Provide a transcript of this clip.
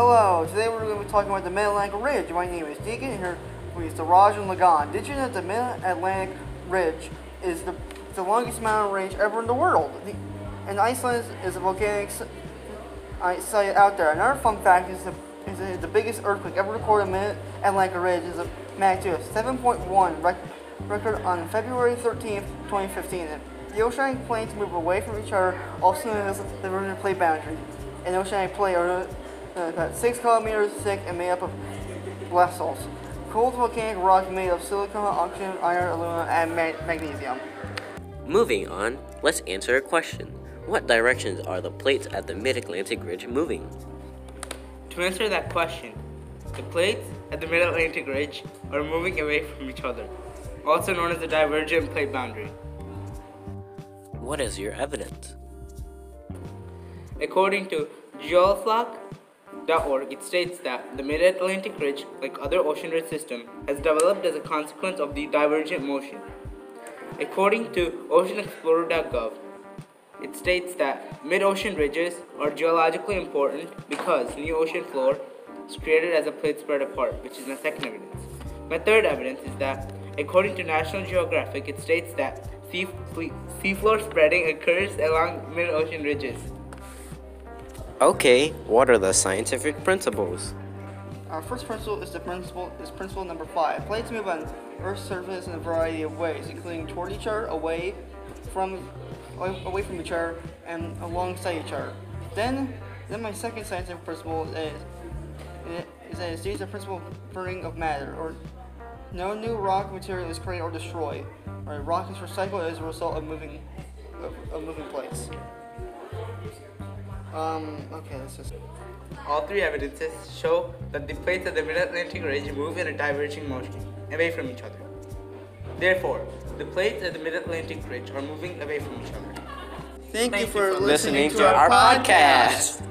Hello, today we're going to be talking about the Mid-Atlantic Ridge. My name is Deacon, and here with the Raj and Lagan. Did you know that the Mid-Atlantic Ridge is the, the longest mountain range ever in the world? The, and Iceland is, is a volcanic site out there. Another fun fact is the, is the, the biggest earthquake ever recorded in Mid-Atlantic Ridge is a magnitude of 7.1 rec record on February 13th, 2015. The oceanic plains move away from each other, also known as the Plate boundary. An oceanic plate uh, about 6 kilometers thick and made up of basalts. Cold volcanic rock made of silicon, oxygen, iron, aluminum, and ma magnesium. Moving on, let's answer a question. What directions are the plates at the Mid-Atlantic Ridge moving? To answer that question, the plates at the Mid-Atlantic Ridge are moving away from each other, also known as the divergent plate boundary. What is your evidence? According to geoflock.org, it states that the Mid-Atlantic Ridge, like other ocean ridge systems, has developed as a consequence of the divergent motion. According to oceanexplorer.gov, it states that mid-ocean ridges are geologically important because new ocean floor is created as a plate spread apart, which is my second evidence. My third evidence is that, according to National Geographic, it states that sea, seafloor spreading occurs along mid-ocean ridges. Okay, what are the scientific principles? Our first principle is the principle is principle number five. Plates move on Earth's surface in a variety of ways, including toward each other, away from away from each other, and alongside each other. Then, then my second scientific principle is is that it states the principle of burning of matter, or no new rock material is created or destroyed. Right, rock is recycled as a result of moving of, of moving plates. Um, okay, this is. All three evidences show that the plates of the Mid-Atlantic Ridge move in a diverging motion, away from each other. Therefore, the plates of the Mid-Atlantic Ridge are moving away from each other. Thank, Thank you for you for listening, Listening to our podcast.